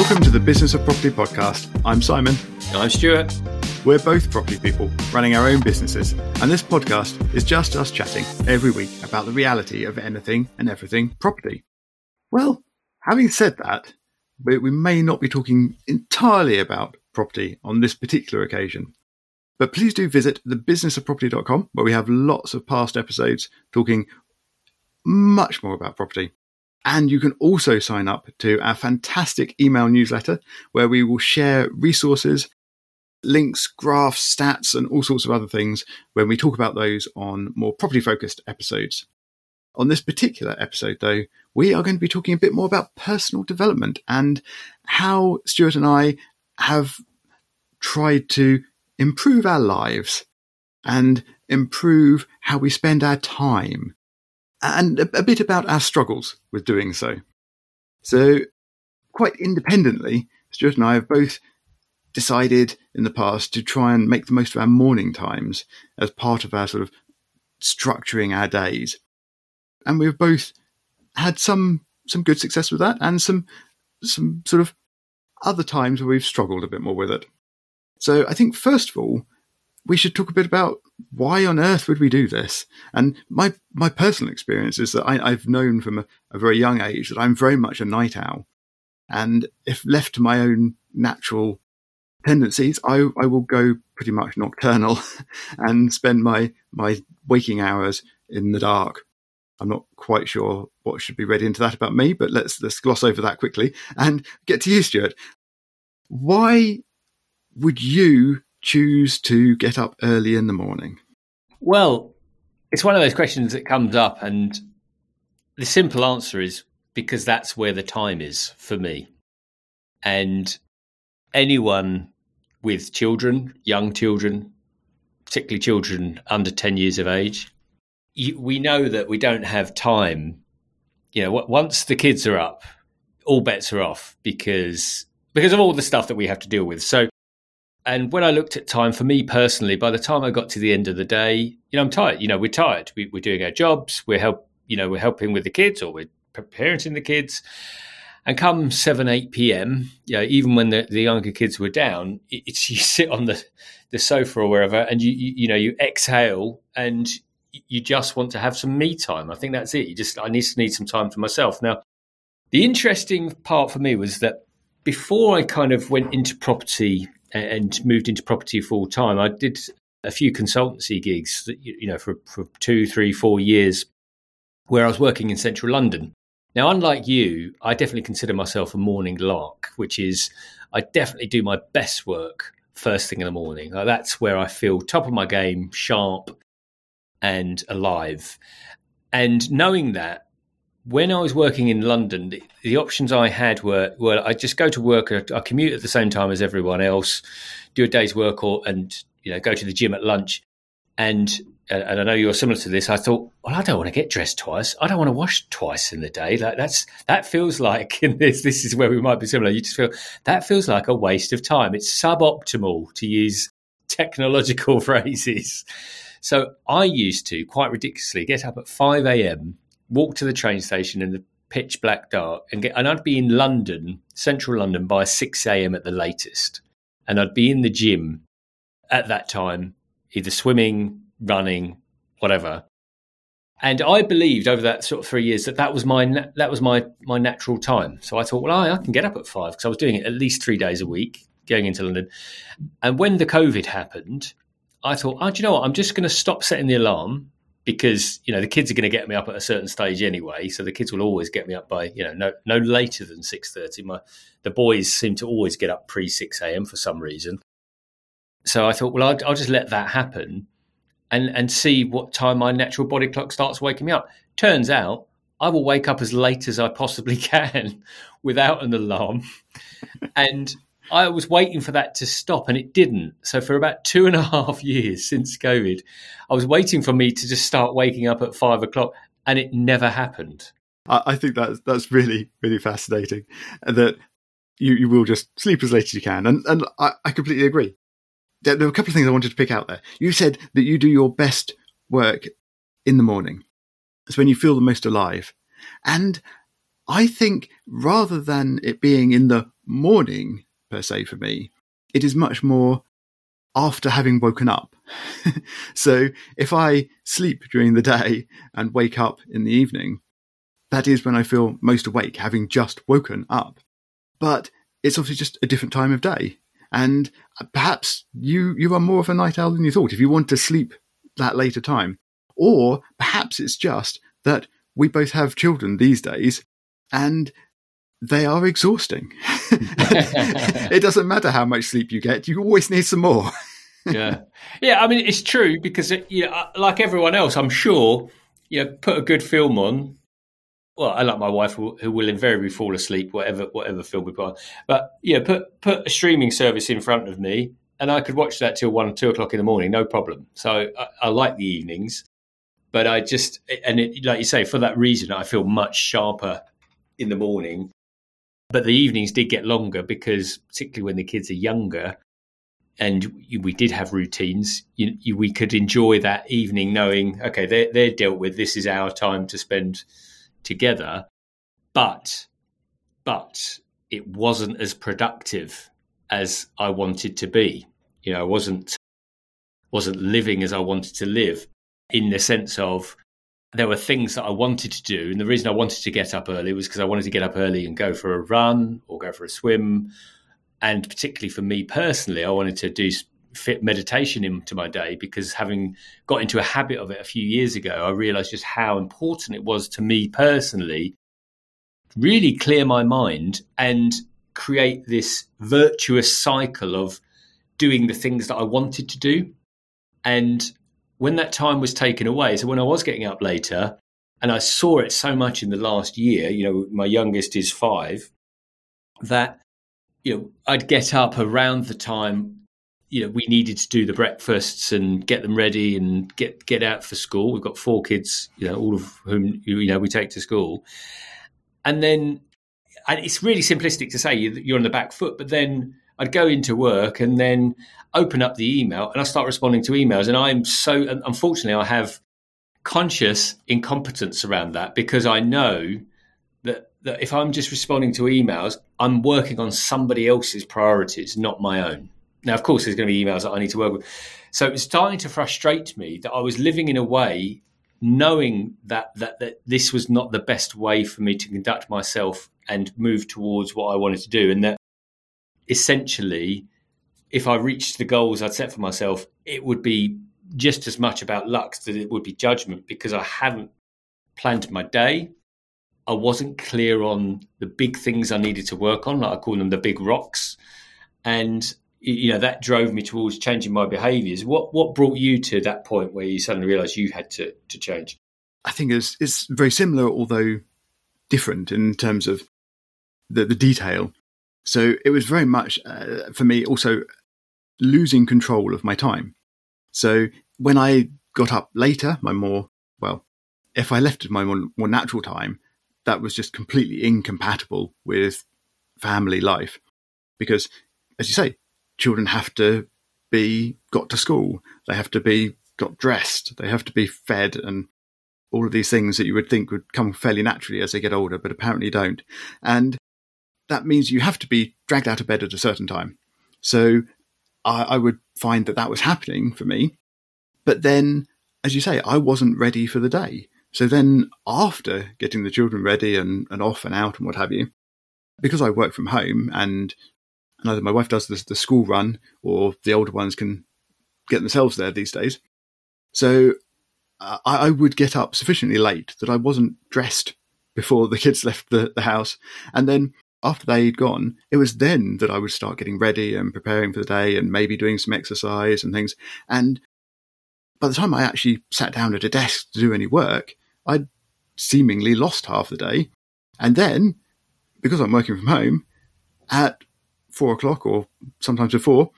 Welcome to the Business of Property podcast. I'm Simon. I'm Stuart. We're both property people running our own businesses, and this podcast is just us chatting every week about the reality of anything and everything property. Well, having said that, we may not be talking entirely about property on this particular occasion. But please do visit thebusinessofproperty.com where we have lots of past episodes talking much more about property. And you can also sign up to our fantastic email newsletter where we will share resources, links, graphs, stats, and all sorts of other things when we talk about those on more property focused episodes. On this particular episode, though, we are going to be talking a bit more about personal development and how Stuart and I have tried to improve our lives and improve how we spend our time and a, a bit about our struggles with doing so. So, quite independently, Stuart and I have both decided in the past to try and make the most of our morning times as part of our sort of structuring our days. And we've both had some some good success with that and some some sort of other times where we've struggled a bit more with it. So I think first of all, we should talk a bit about why on earth would we do this? And my my personal experience is that I, have known from a, a, very young age that I'm very much a night owl, and if left to my own natural tendencies, I, I will go pretty much nocturnal and spend my my waking hours in the dark. I'm not quite sure what should be read into that about me, but let's let's gloss over that quickly and get to you, Stuart. Why would you choose to get up early in the morning? Well, it's one of those questions that comes up, and the simple answer is because that's where the time is for me. And anyone with children, young children, particularly children under 10 years of age, we know that we don't have time. You know, once the kids are up, all bets are off because because of all the stuff that we have to deal with. So and when I looked at time for me personally, by the time I got to the end of the day, you know, I'm tired. You know, we're tired. We, are doing our jobs. We're help. You know, we're helping with the kids, or we're parenting the kids. And come seven, eight p.m., you know, even when the, the younger kids were down, it's you sit on the, the sofa or wherever, and you, you you know you exhale and you just want to have some me time. I think that's it. You just I need to need some time for myself. Now, the interesting part for me was that before I kind of went into property and moved into property full time, I did a few consultancy gigs, you know, for, for two, three, four years, where I was working in central London. Now, unlike you, I definitely consider myself a morning lark, which is I definitely do my best work first thing in the morning. that's where I feel top of my game, sharp and alive. And knowing that, when I was working in London, the, the, options I had were well, I just go to work, uh, I commute at the same time as everyone else, do a day's work, or and you know go to the gym at lunch. And and I know you're similar to this. I thought, well, I don't want to get dressed twice. I don't want to wash twice in the day. Like that's that feels like in this. This is where we might be similar. You just feel that feels like a waste of time. It's suboptimal to use technological phrases. So I used to quite ridiculously get up at five a.m walk to the train station in the pitch black dark and get and I'd be in London, central London by 6 a.m. at the latest. And I'd be in the gym at that time, either swimming, running, whatever. And I believed over that sort of three years that that was my that was my my natural time. So I thought, well, I, I can get up at five because I was doing it at least three days a week, going into London. And when the COVID happened, I thought, oh, do you know what? I'm just going to stop setting the alarm because you know the kids are going to get me up at a certain stage anyway so the kids will always get me up by you know no no later than 6.30 my the boys seem to always get up pre 6 a.m for some reason. So i thought well I'll, I'll, just let that happen and and see what time my natural body clock starts waking me up. Turns out i will wake up as late as i possibly can without an alarm. And I was waiting for that to stop and it didn't. So for about two and a half years since COVID, I was waiting for me to just start waking up at five o'clock and it never happened. I think that's that's really, really fascinating. That you, you will just sleep as late as you can. And and I, I completely agree. There, there were a couple of things I wanted to pick out there. You said that you do your best work in the morning. It's when you feel the most alive. And I think rather than it being in the morning per se for me, it is much more after having woken up. so if I sleep during the day and wake up in the evening, that is when I feel most awake, having just woken up. But it's obviously just a different time of day. And perhaps you, you are more of a night owl than you thought if you want to sleep that later time. Or perhaps it's just that we both have children these days and they are exhausting. it doesn't matter how much sleep you get, you always need some more. yeah. Yeah, I mean, it's true because, it, you know, uh, like everyone else, I'm sure, you know, put a good film on. Well, I like my wife who, who will invariably fall asleep, whatever whatever film we put on. But yeah, put put a streaming service in front of me, and I could watch that till one, two o'clock in the morning, no problem. So I, I like the evenings, but I just and it, like you say, for that reason, I feel much sharper in the morning but the evenings did get longer because, particularly when the kids are younger, and we did have routines, you, you, we could enjoy that evening knowing, okay, they're, they're dealt with. This is our time to spend together. But, but it wasn't as productive as I wanted to be. You know, I wasn't wasn't living as I wanted to live in the sense of there were things that I wanted to do. And the reason I wanted to get up early was because I wanted to get up early and go for a run or go for a swim. And particularly for me personally, I wanted to do fit meditation into my day because having got into a habit of it a few years ago, I realized just how important it was to me personally really clear my mind and create this virtuous cycle of doing the things that I wanted to do. And when that time was taken away, so when I was getting up later, and I saw it so much in the last year, you know, my youngest is five, that, you know, I'd get up around the time, you know, we needed to do the breakfasts and get them ready and get, get out for school. We've got four kids, you know, all of whom, you know, we take to school. And then and it's really simplistic to say you're on the back foot, but then I'd go into work and then open up the email and I start responding to emails. And I'm so, unfortunately, I have conscious incompetence around that because I know that, that if I'm just responding to emails, I'm working on somebody else's priorities, not my own. Now, of course, there's going to be emails that I need to work with. So it was starting to frustrate me that I was living in a way knowing that, that that this was not the best way for me to conduct myself and move towards what I wanted to do, and that essentially if I reached the goals I'd set for myself, it would be just as much about luck as it would be judgment because I hadn't planned my day. I wasn't clear on the big things I needed to work on, like I call them the big rocks. And you know that drove me towards changing my behaviors. What what brought you to that point where you suddenly realized you had to to change? I think it's it's very similar, although different in terms of the the detail. So it was very much uh, for me also losing control of my time. So when I got up later, my more, well, if I left it my more, more natural time, that was just completely incompatible with family life. Because, as you say, children have to be got to school, they have to be got dressed, they have to be fed, and all of these things that you would think would come fairly naturally as they get older, but apparently don't. And that means you have to be dragged out of bed at a certain time. So I, I would find that that was happening for me. But then, as you say, I wasn't ready for the day. So then, after getting the children ready and, and off and out and what have you, because I work from home and, and either my wife does the, the school run or the older ones can get themselves there these days. So I, I, would get up sufficiently late that I wasn't dressed before the kids left the, the house. And then after they'd gone, it was then that I would start getting ready and preparing for the day and maybe doing some exercise and things. And by the time I actually sat down at a desk to do any work, I'd seemingly lost half the day. And then, because I'm working from home, at four o'clock or sometimes before,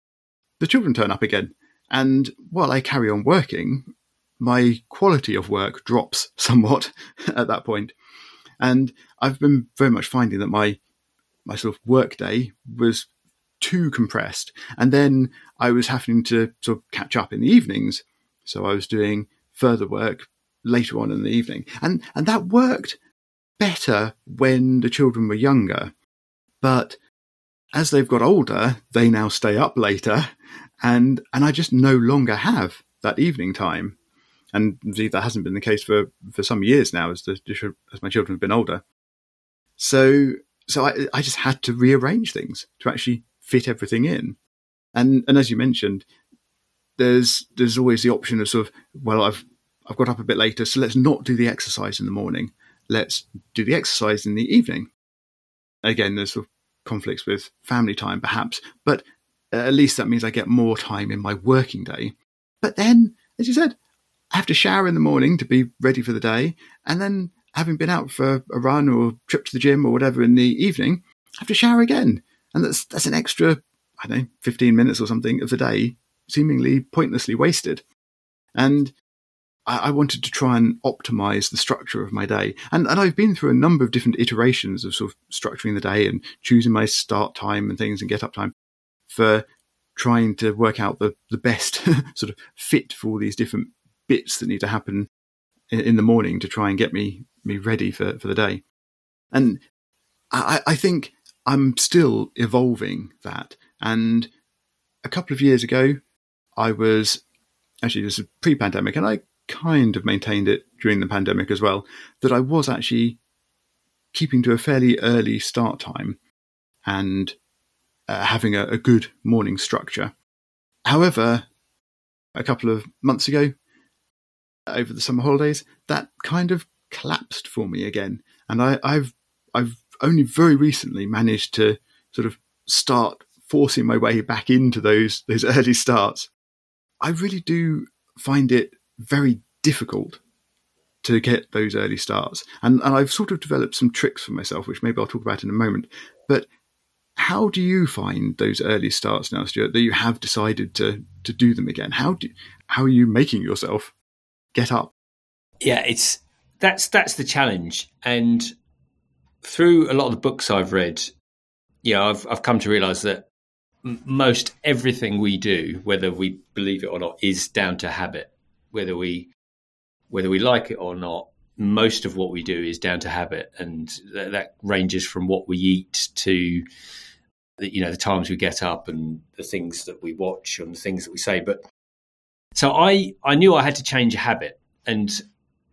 the children turn up again. And while I carry on working, my quality of work drops somewhat at that point. And I've been very much finding that my my sort of work day was too compressed. And then I was having to sort of catch up in the evenings. So I was doing further work later on in the evening. And and that worked better when the children were younger. But as they've got older, they now stay up later, and and I just no longer have that evening time. And indeed, that hasn't been the case for, for some years now, as the as my children have been older. So so I, I just had to rearrange things to actually fit everything in. And and as you mentioned, there's there's always the option of sort of well I've I've got up a bit later, so let's not do the exercise in the morning. Let's do the exercise in the evening. Again, there's sort of conflicts with family time, perhaps, but at least that means I get more time in my working day. But then, as you said, I have to shower in the morning to be ready for the day, and then having been out for a run or trip to the gym or whatever in the evening, have to shower again, and that's that's an extra I don't know fifteen minutes or something of the day, seemingly pointlessly wasted. And I, I wanted to try and optimize the structure of my day. And, and I've been through a number of different iterations of sort of structuring the day and choosing my start time and things and get up time for trying to work out the, the best sort of fit for all these different bits that need to happen in, in, the morning to try and get me me ready for, for the day. And I, I think I'm still evolving that. And a couple of years ago, I was actually this is pre-pandemic, and I kind of maintained it during the pandemic as well, that I was actually keeping to a fairly early start time and uh, having a, a good morning structure. However, a couple of months ago, over the summer holidays, that kind of collapsed for me again, and I, I've I've only very recently managed to sort of start forcing my way back into those those early starts. I really do find it very difficult to get those early starts. And, and I've sort of developed some tricks for myself, which maybe I'll talk about in a moment. But how do you find those early starts now, Stuart, that you have decided to to do them again? How do how are you making yourself get up? Yeah, it's that's that's the challenge. And through a lot of the books I've read, you know, I've I've come to realise that most everything we do, whether we believe it or not, is down to habit whether we whether we like it or not, most of what we do is down to habit, and that, that ranges from what we eat to the, you know the times we get up and the things that we watch and the things that we say. But so I I knew I had to change a habit, and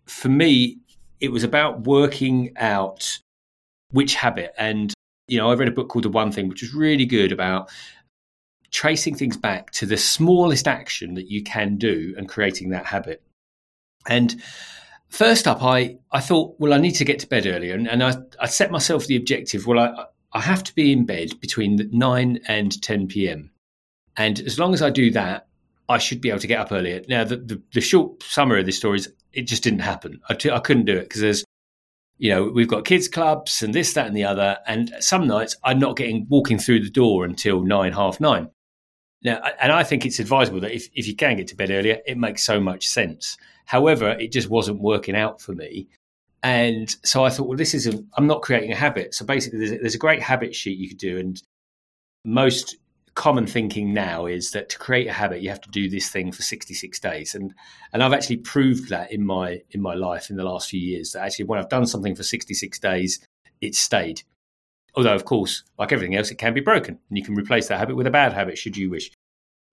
for me it was about working out which habit. And you know I read a book called The One Thing, which was really good about tracing things back to the smallest action that you can do and creating that habit. And first up, I, I thought, well, I need to get to bed earlier. And, and I, I set myself the objective, well, I, I have to be in bed between 9 and 10 p.m. And as long as I do that, I should be able to get up earlier. Now, the, the, the short summary of this story is it just didn't happen. I t- I couldn't do it because there's, you know, we've got kids clubs and this, that, and the other. And some nights I'm not getting walking through the door until nine, half nine. Now, and I think it's advisable that if, if you can get to bed earlier, it makes so much sense. However, it just wasn't working out for me. And so I thought, well, this is, a, I'm not creating a habit. So basically, there's a, there's a great habit sheet you could do. And most common thinking now is that to create a habit, you have to do this thing for 66 days. And, and I've actually proved that in my, in my life in the last few years that actually when I've done something for 66 days, it's stayed. Although, of course, like everything else, it can be broken and you can replace that habit with a bad habit should you wish.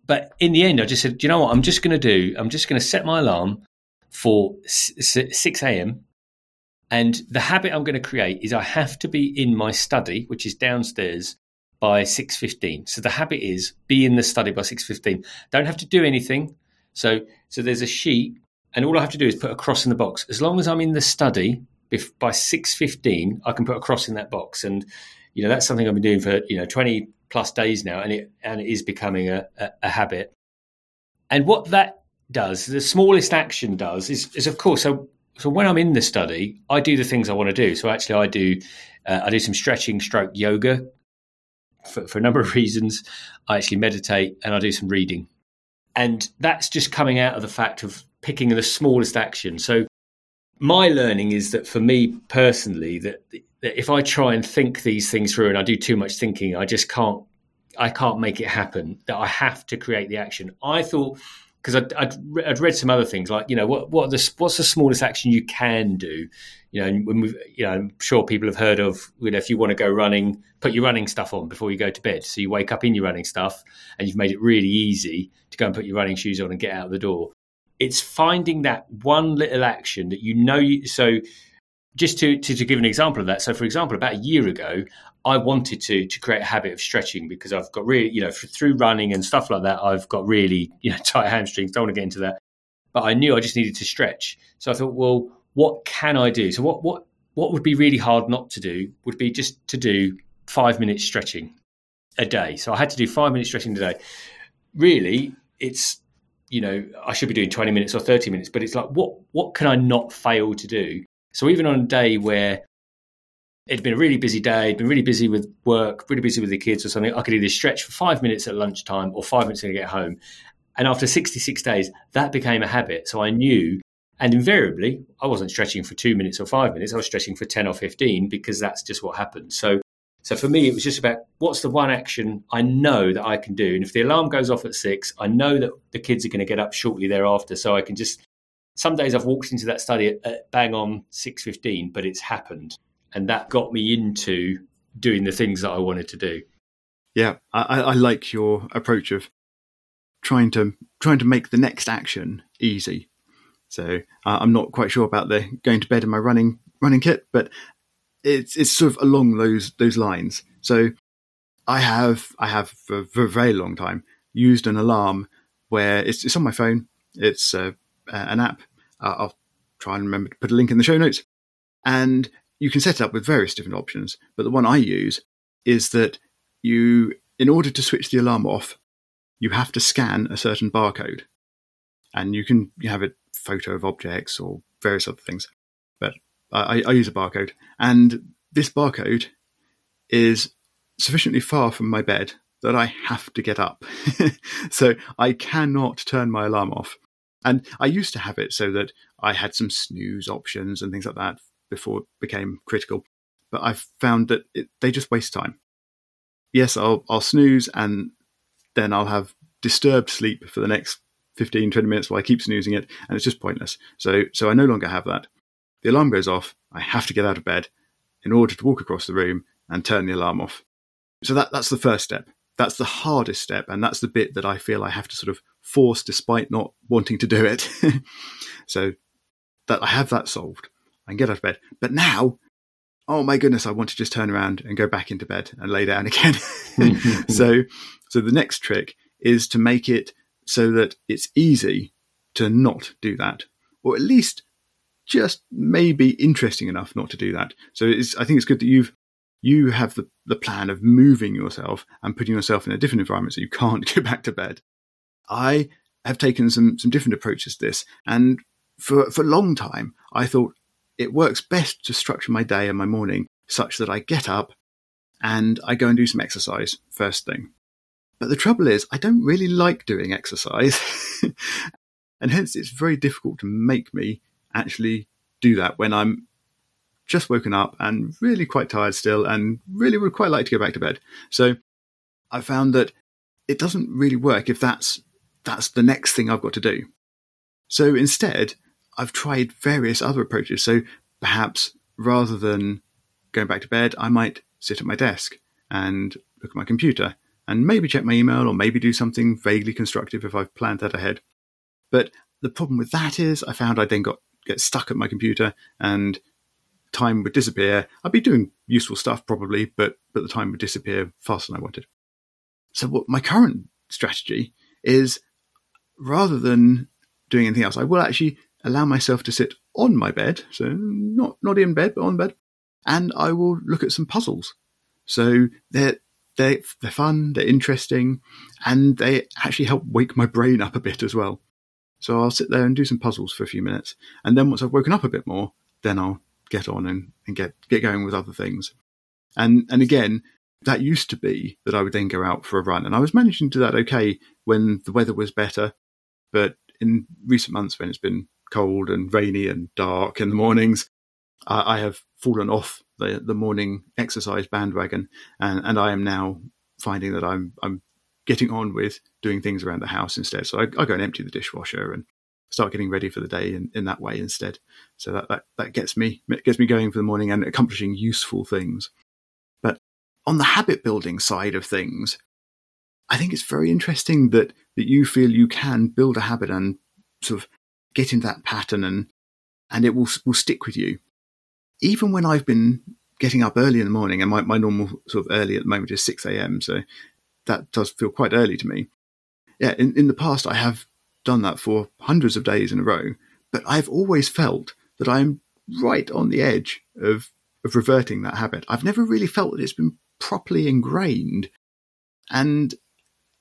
But in the end, I just said, you know what? I'm just going to do, I'm just going to set my alarm for 6 a.m. And the habit I'm going to create is I have to be in my study, which is downstairs, by 6.15. So the habit is be in the study by 6.15. Don't have to do anything. So, so there's a sheet and all I have to do is put a cross in the box. As long as I'm in the study by 6.15 i can put a cross in that box and you know that's something i've been doing for you know 20 plus days now and it and it is becoming a, a, a habit and what that does the smallest action does is, is of course so so when i'm in the study i do the things i want to do so actually i do uh, i do some stretching stroke yoga for, for a number of reasons i actually meditate and i do some reading and that's just coming out of the fact of picking the smallest action so my learning is that for me personally, that, that if I try and think these things through and I do too much thinking, I just can't. I can't make it happen. That I have to create the action. I thought because I'd, I'd, I'd, read some other things like you know what what the what's the smallest action you can do? You know when we you know I'm sure people have heard of you know if you want to go running put your running stuff on before you go to bed. So you wake up in your running stuff and you've made it really easy to go and put your running shoes on and get out of the door. It's finding that one little action that you know you so just to, to, to give an example of that. So for example about a year ago I wanted to to create a habit of stretching because I've got really, you know, through running and stuff like that, I've got really, you know, tight hamstrings. Don't want to get into that, but I knew I just needed to stretch. So I thought, well, what can I do? So what what what would be really hard not to do would be just to do five minutes stretching a day. So I had to do five minutes stretching a day. Really, it's you know I should be doing twenty minutes or thirty minutes, but it's like what what can I not fail to do? So even on a day where it'd been a really busy day, been really busy with work, really busy with the kids or something. I could either stretch for five minutes at lunchtime or five minutes when I get home. And after 66 days, that became a habit. So I knew, and invariably, I wasn't stretching for two minutes or five minutes. I was stretching for 10 or 15 because that's just what happened. So, so for me, it was just about what's the one action I know that I can do. And if the alarm goes off at six, I know that the kids are going to get up shortly thereafter. So I can just, some days I've walked into that study at, at bang on 6.15, but it's happened and that got me into doing the things that I wanted to do. Yeah, I, I like your approach of trying to trying to make the next action easy. So uh, I'm not quite sure about the going to bed in my running running kit, but it's it's sort of along those those lines. So I have I have for, for a very long time used an alarm where it's, it's on my phone. It's uh, an app. Uh, I'll try and remember to put a link in the show notes. And you can set it up with various different options, but the one I use is that you, in order to switch the alarm off, you have to scan a certain barcode. And you can have a photo of objects or various other things. But I, I use a barcode. And this barcode is sufficiently far from my bed that I have to get up. so I cannot turn my alarm off. And I used to have it so that I had some snooze options and things like that before it became critical. But I've found that it, they just waste time. Yes, I'll, I'll snooze and then I'll have disturbed sleep for the next 15, 20 minutes while I keep snoozing it, and it's just pointless. So, so I no longer have that. The alarm goes off. I have to get out of bed in order to walk across the room and turn the alarm off. So that, that's the first step. That's the hardest step, and that's the bit that I feel I have to sort of force despite not wanting to do it. so that I have that solved. Can get out of bed. But now, oh my goodness, I want to just turn around and go back into bed and lay down again. so, so the next trick is to make it so that it's easy to not do that, or at least just maybe interesting enough not to do that. So I think it's good that you've you have the, the plan of moving yourself and putting yourself in a different environment so you can't go back to bed. I have taken some some different approaches to this, and for for a long time I thought it works best to structure my day and my morning such that I get up and I go and do some exercise first thing. But the trouble is, I don't really like doing exercise. and hence it's very difficult to make me actually do that when I'm just woken up and really quite tired still and really would quite like to go back to bed. So I found that it doesn't really work if that's that's the next thing I've got to do. So instead, I've tried various other approaches. So perhaps rather than going back to bed, I might sit at my desk and look at my computer and maybe check my email or maybe do something vaguely constructive if I've planned that ahead. But the problem with that is I found I then got get stuck at my computer and time would disappear. I'd be doing useful stuff probably, but but the time would disappear faster than I wanted. So what my current strategy is rather than doing anything else, I will actually allow myself to sit on my bed, so not not in bed but on bed, and I will look at some puzzles. So they're they they're fun, they're interesting, and they actually help wake my brain up a bit as well. So I'll sit there and do some puzzles for a few minutes, and then once I've woken up a bit more, then I'll get on and, and get get going with other things. And and again, that used to be that I would then go out for a run, and I was managing to do that okay when the weather was better. But in recent months, when it's been cold and rainy and dark in the mornings, I, have fallen off the, the morning exercise bandwagon, and, and I am now finding that I'm I'm getting on with doing things around the house instead. So I, I go and empty the dishwasher and start getting ready for the day in, in that way instead. So that, that, that gets me gets me going for the morning and accomplishing useful things. But on the habit building side of things, I think it's very interesting that that you feel you can build a habit and sort of get into that pattern and and it will will stick with you. Even when I've been getting up early in the morning, and my, my normal sort of early at the moment is six a.m., so that does feel quite early to me. Yeah, in, in the past I have done that for hundreds of days in a row, but I've always felt that I'm right on the edge of of reverting that habit. I've never really felt that it's been properly ingrained, and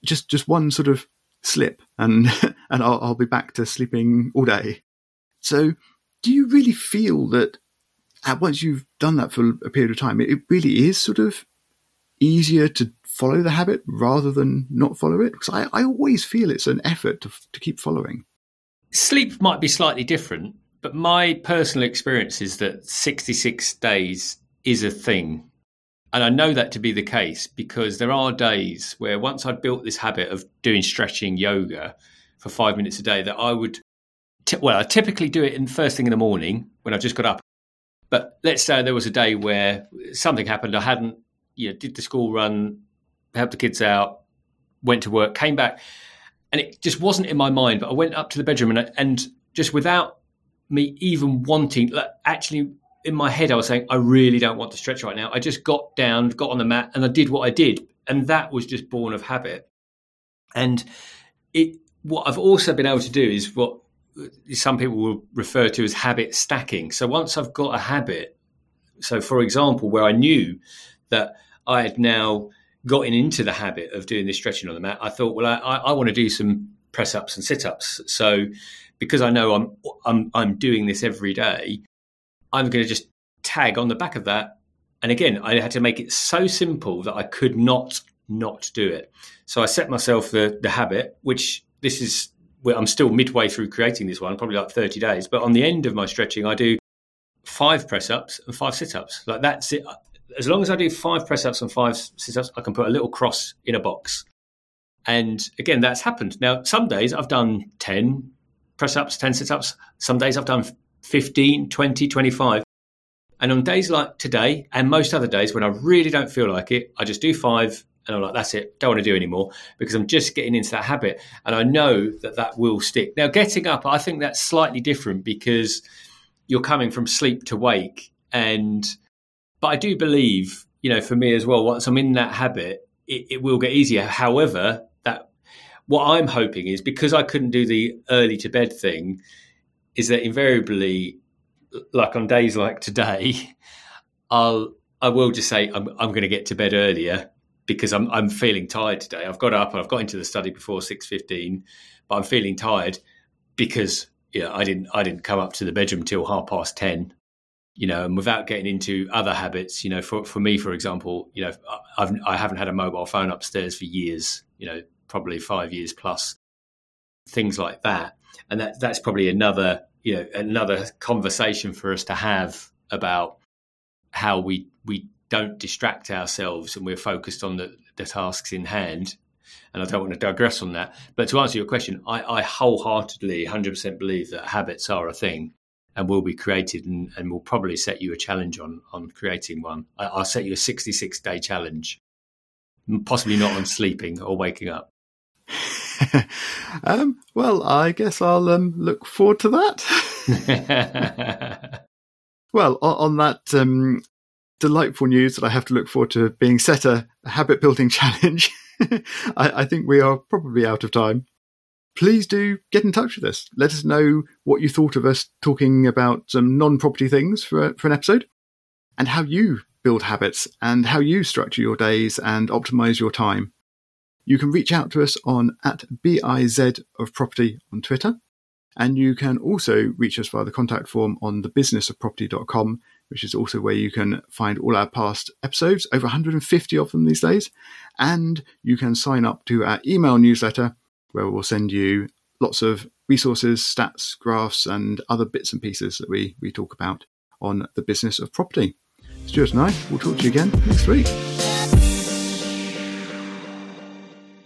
just just one sort of slip, and and I'll, I'll be back to sleeping all day. So, do you really feel that uh, once you've done that for a period of time, it really is sort of easier to follow the habit rather than not follow it? Because I, I always feel it's an effort to, to keep following. Sleep might be slightly different, but my personal experience is that 66 days is a thing. And I know that to be the case because there are days where once I'd built this habit of doing stretching yoga for five minutes a day, that I would, t- well, I typically do it in first thing in the morning when I've just got up. But let's say there was a day where something happened. I hadn't, you know, did the school run, helped the kids out, went to work, came back, and it just wasn't in my mind. But I went up to the bedroom and, and just without me even wanting, like, actually in my head, I was saying, I really don't want to stretch right now. I just got down, got on the mat, and I did what I did. And that was just born of habit. And it, what I've also been able to do is what some people will refer to as habit stacking. So once I've got a habit, so for example, where I knew that I had now gotten into the habit of doing this stretching on the mat, I thought, well, I, I want to do some press ups and sit ups. So because I know I'm, I'm I'm doing this every day, I'm going to just tag on the back of that. And again, I had to make it so simple that I could not not do it. So I set myself the the habit, which this is I'm still midway through creating this one, probably like 30 days. But on the end of my stretching, I do five press ups and five sit ups. Like that's it. As long as I do five press ups and five sit ups, I can put a little cross in a box. And again, that's happened. Now, some days I've done 10 press ups, 10 sit ups. Some days I've done 15, 20, 25. And on days like today and most other days when I really don't feel like it, I just do five and I'm like, that's it, don't want to do anymore because I'm just getting into that habit. And I know that that will stick. Now, getting up, I think that's slightly different because you're coming from sleep to wake. And, but I do believe, you know, for me as well, once I'm in that habit, it, it will get easier. However, that what I'm hoping is because I couldn't do the early to bed thing, is that invariably, like on days like today, I'll I will just say I'm I'm going to get to bed earlier because I'm I'm feeling tired today. I've got up and I've got into the study before six fifteen, but I'm feeling tired because yeah I didn't I didn't come up to the bedroom till half past ten. You know, and without getting into other habits, you know, for for me, for example, you know, I've I haven't had a mobile phone upstairs for years. You know, probably five years plus. Things like that and that that's probably another you know another conversation for us to have about how we we don't distract ourselves and we're focused on the, the tasks in hand and I don't want to digress on that. But to answer your question, I, I wholeheartedly, 100% believe that habits are a thing and will be created and, and will probably set you a challenge on, on creating one. I, I'll set you a 66 day challenge, possibly not on sleeping or waking up. um, well, I guess I'll um, look forward to that. well, on, on that um, delightful news that I have to look forward to being set a, a habit building challenge, I, I think we are probably out of time. Please do get in touch with us. Let us know what you thought of us talking about some non property things for, for an episode and how you build habits and how you structure your days and optimize your time. You can reach out to us on at BIZ of property on Twitter. And you can also reach us via the contact form on thebusinessofproperty.com, which is also where you can find all our past episodes, over 150 of them these days. And you can sign up to our email newsletter, where we'll send you lots of resources, stats, graphs, and other bits and pieces that we, we talk about on the business of property. Stuart and I will talk to you again next week.